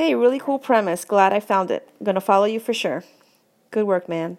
Hey, really cool premise. Glad I found it. Gonna follow you for sure. Good work, man.